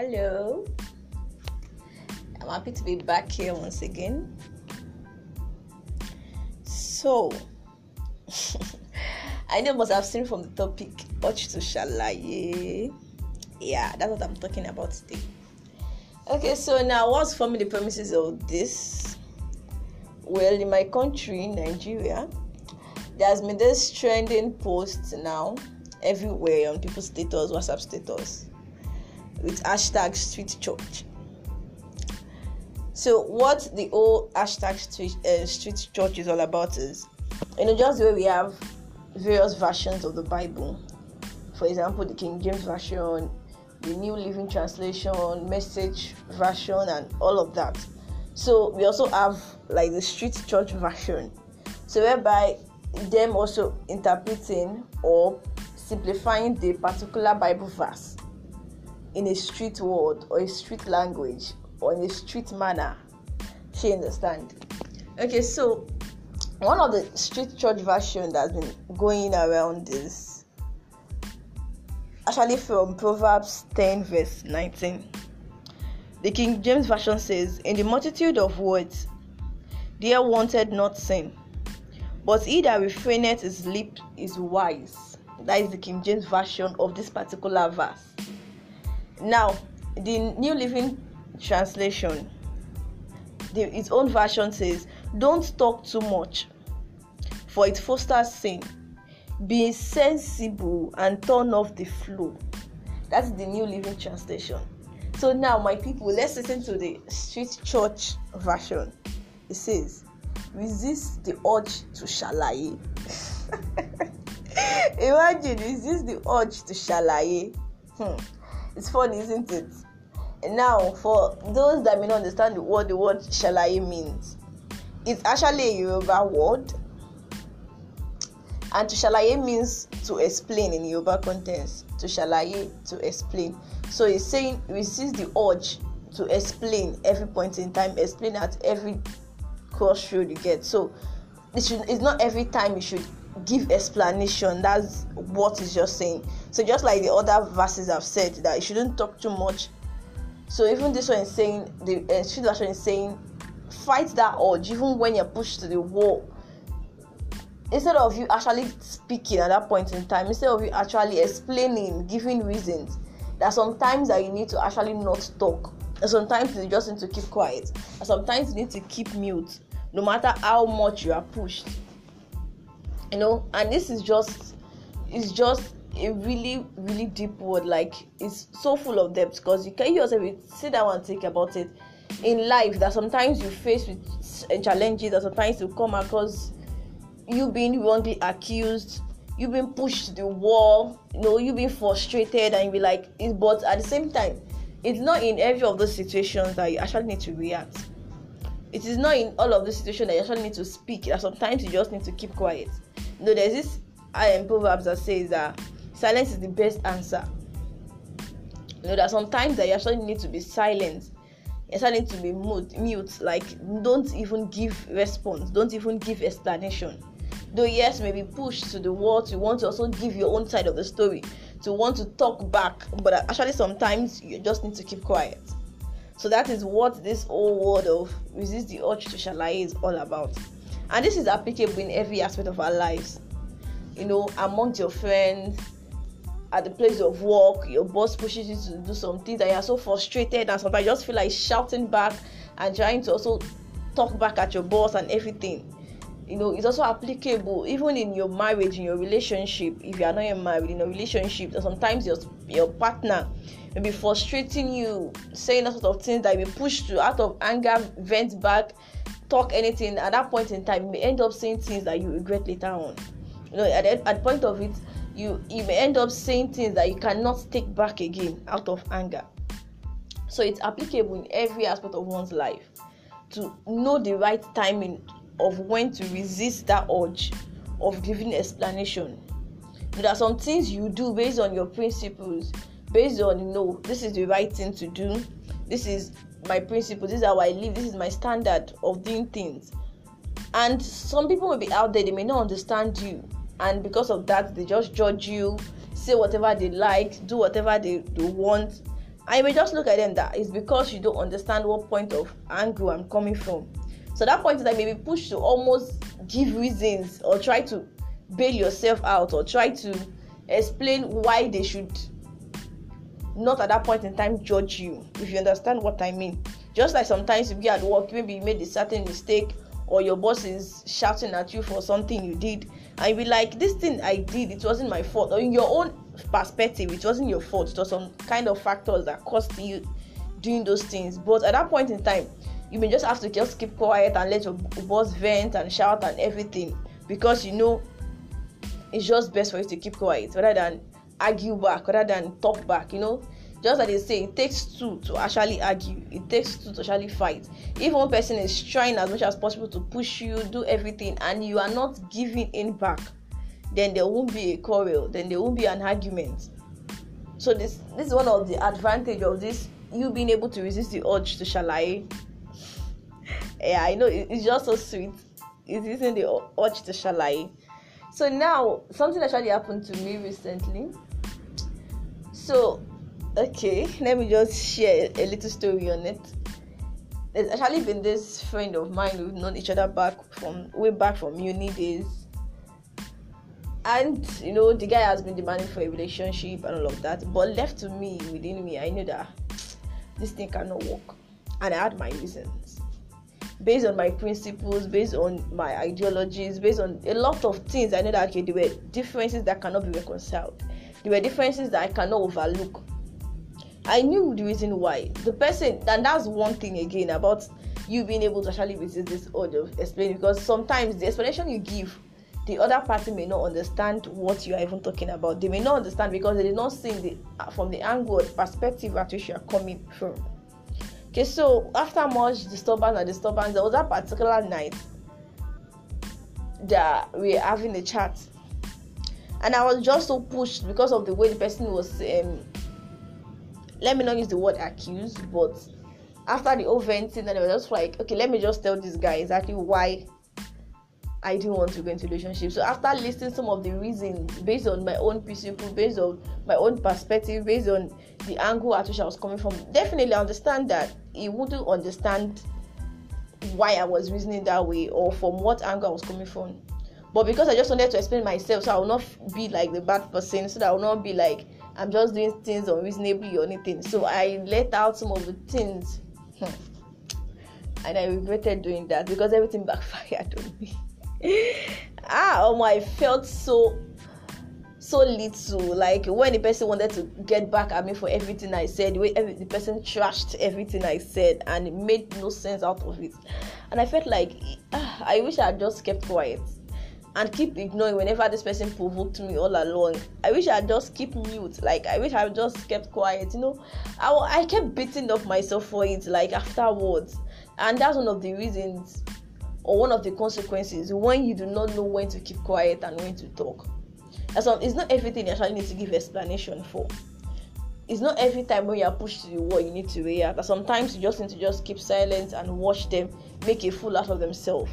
Hello. I'm happy to be back here once again. So, I know must have seen from the topic Watch to Shalaye. Yeah, that's what I'm talking about today. Okay, so now what's forming the premises of this? Well, in my country, Nigeria, there's been this trending post now everywhere on people's status, WhatsApp status, with hashtag street church. So, what the old hashtag street, uh, street church is all about is, you know, just the way we have various versions of the Bible. For example, the King James Version, the New Living Translation, Message Version, and all of that. So, we also have like the street church version. So, whereby them also interpreting or simplifying the particular Bible verse in a street word or a street language or in a street manner. She understand. Okay, so one of the street church version that's been going around is actually from Proverbs 10 verse 19. The King James Version says, In the multitude of words, there wanted not sin, but he that refraineth his lip is wise. That is the King James version of this particular verse. Now, the New Living Translation, the, its own version says, Don't talk too much, for it fosters sin. Be sensible and turn off the flow. That's the New Living Translation. So now, my people, let's listen to the Street Church version. It says, Resist the urge to shalaye. Imagine, resist the urge to shalaye. Hmm. It's fun, isn't it? And now, for those that may not understand what the word shalaye means, it's actually a Yoruba word. And to shalaye means to explain in Yoruba context. To shalaye, to explain. So it's saying resist the urge to explain every point in time, explain at every crossroad you get. So it should, it's not every time you should give explanation. That's what is just saying. So just like the other verses i've said that you shouldn't talk too much. So even this one is saying the uh, is saying fight that urge even when you're pushed to the wall. Instead of you actually speaking at that point in time instead of you actually explaining giving reasons that sometimes that you need to actually not talk. And sometimes you just need to keep quiet. And sometimes you need to keep mute no matter how much you are pushed you know and this is just it's just a really really deep word. Like it's so full of depth because you can yourself sit down and think about it. In life that sometimes you face with eh, challenges that sometimes you come across you being wrongly accused you being pushed to the wall you know you being frustrated and you be like but at the same time it's not in every of those situations that you actually need to react. It is not in all of the situations that you actually need to speak. That sometimes you just need to keep quiet know there's this um, proverbs that says that silence is the best answer. You know that sometimes that you actually need to be silent. You actually need to be mute, mute like don't even give response don't even give explanation. Though yes maybe push to the wall to want to also give your own side of the story to want to talk back but actually sometimes you just need to keep quiet. So that is what this whole word of resist the urge to shalaye is all about and this is applicable in every aspect of our lives. You know amongst your friends at the place of work your boss pushes you to do some things and you're so frustrated and sometimes you just feel like shouting back and trying to also talk back at your boss and everything. You know it's also applicable even in your marriage in your relationship. If you are not married in a relationship sometimes your your partner may be frustrating you saying all sorts of things that you push to out of anger vent back talk anything at that point in time you may end up saying things that you regret later on. You know at, at the point of it you you may end up saying things that you cannot take back again out of anger. So it's applicable in every aspect of one's life to know the right timing of when to resist that urge of giving explanation. There are some things you do based on your principles based on you know this is the right thing to do this is my principle. This is how i live. This is my standard of doing things. And some people may be out there they may not understand you. And because of that they just judge you say whatever they like do whatever they, they want. You may just look at them that it's because you don't understand what point of angle I'm coming from. So that point is that maybe push to almost give reasons or try to bail yourself out or try to explain why they should not at that point in time judge you if you understand what i mean. Just like sometimes you be at work maybe you made a certain mistake or your boss is shouting at you for something you did and you be like this thing i did it wasn't my fault. Or in your own perspective it wasn't your fault. It was some kind of factors that caused you doing those things. But at that point in time you may just have to just keep quiet and let your boss vent and shout and everything because you know it's just best for you to keep quiet rather than argue back rather than talk back you know? Just like they say it takes two to actually argue. It takes two to actually fight. If one person is trying as much as possible to push you do everything and you are not giving in back then there won't be a quarrel then there won't be an argument. So this this is one of the advantage of this you being able to resist the urge to shalaye yeah i know it's just so sweet. It's using the urge to shalaye so now something actually happened to me recently so okay let me just share a little story on it. There's actually been this friend of mine we've known each other back from way back from uni days. And you know the guy has been demanding for a relationship and all of that but left to me within me i knew that this thing cannot work. And i had my reasons. Based on my principles, based on my ideologies, based on a lot of things, I know that okay, there were differences that cannot be reconciled. There were differences that I cannot overlook. I knew the reason why. The person, and that's one thing again about you being able to actually resist this urge of explaining because sometimes the explanation you give, the other party may not understand what you are even talking about. They may not understand because they did not see the from the angle, perspective at which you are coming from. Okay, so after much disturbance and disturbance, there was that particular night that we were having a chat, and I was just so pushed because of the way the person was. Um, let me not use the word accused, but after the whole venting, and I was just like, okay, let me just tell this guy exactly why I didn't want to go into relationship. So after listing some of the reasons based on my own principle, based on my own perspective, based on the angle at which I was coming from, definitely understand that he wouldn't understand why I was reasoning that way or from what angle I was coming from. But because I just wanted to explain myself, so I will not be like the bad person, so that I will not be like I'm just doing things unreasonably or anything. So I let out some of the things. Hmm. And I regretted doing that because everything backfired on me. ah oh my i felt so so little like when the person wanted to get back at me for everything i said the person trashed everything i said and it made no sense out of it and i felt like ah, i wish i had just kept quiet and keep ignoring whenever this person provoked me all along. I wish I just keep mute. Like I wish I just kept quiet. You know, I, I kept beating up myself for it. Like afterwards, and that's one of the reasons or one of the consequences when you do not know when to keep quiet and when to talk. Well, it's not everything you actually need to give explanation for. It's not every time when you are pushed to the wall you need to react. Sometimes you just need to just keep silent and watch them make a fool out of themselves.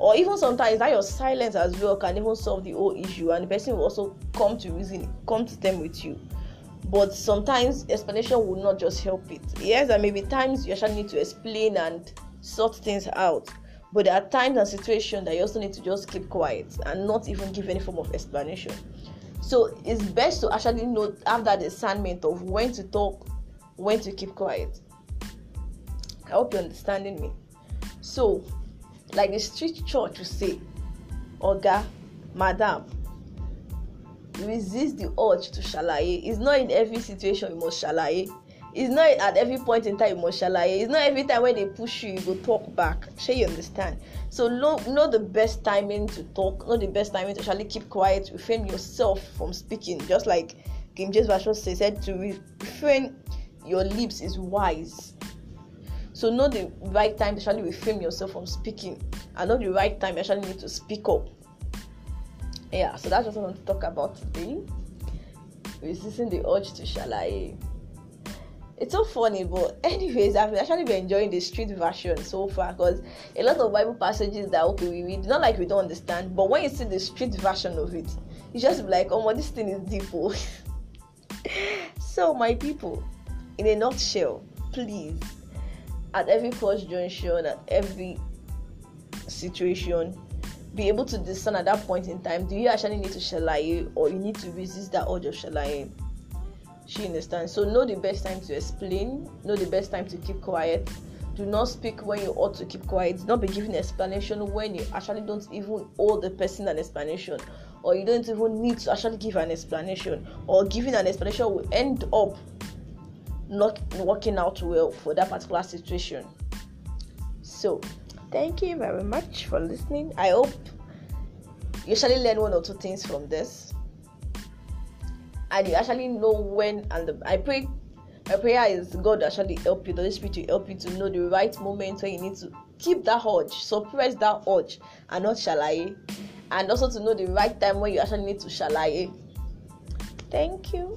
Or even sometimes that your silence as well can even solve the whole issue, and the person will also come to reason, come to them with you. But sometimes explanation will not just help it. Yes, there may be times you actually need to explain and sort things out but there are times and situations that you also need to just keep quiet and not even give any form of explanation. So it's best to actually know have that discernment of when to talk, when to keep quiet. I hope you're understanding me. So, like the street church will say, Oga, Madam, resist the urge to shalaye. It's not in every situation you must shalaye it's not at every point in time you must shalaye it's not every time when they push you you go talk back. Shey you understand? So know, know the best timing to talk know the best timing to actually keep quiet refrain yourself from speaking. Just like king james version said to refrain your lips is wise so know the right time actually refrain yourself from speaking I know the right time actually need to speak up. Yeah so that's what i want to talk about today. Resisting the urge to shalaye it's so funny but anyways i've actually been enjoying the street version so far because a lot of bible passages that okay we read not like we don't understand but when you see the street version of it you just be like oh my this thing is deep oh. so my people in a nutshell, please, at every cross junction, at every situation, be able to discern at that point in time do you actually need to shalaye or you need to resist that urge of shalaye? She understands. So know the best time to explain know the best time to keep quiet. Do not speak when you ought to keep quiet. Do not be giving explanation when you actually don't even owe the person an explanation or you don't even need to actually give an explanation or giving an explanation will end up not working out well for that particular situation. So thank you very much for listening. I hope you actually learn one or two things from this. And you actually know when and the, i pray my prayer is god actually help you the holy spirit to help you to know the right moment when you need to keep that urge suppress that urge and not shalaye. And also to know the right time when you actually need to shalaye. Thank you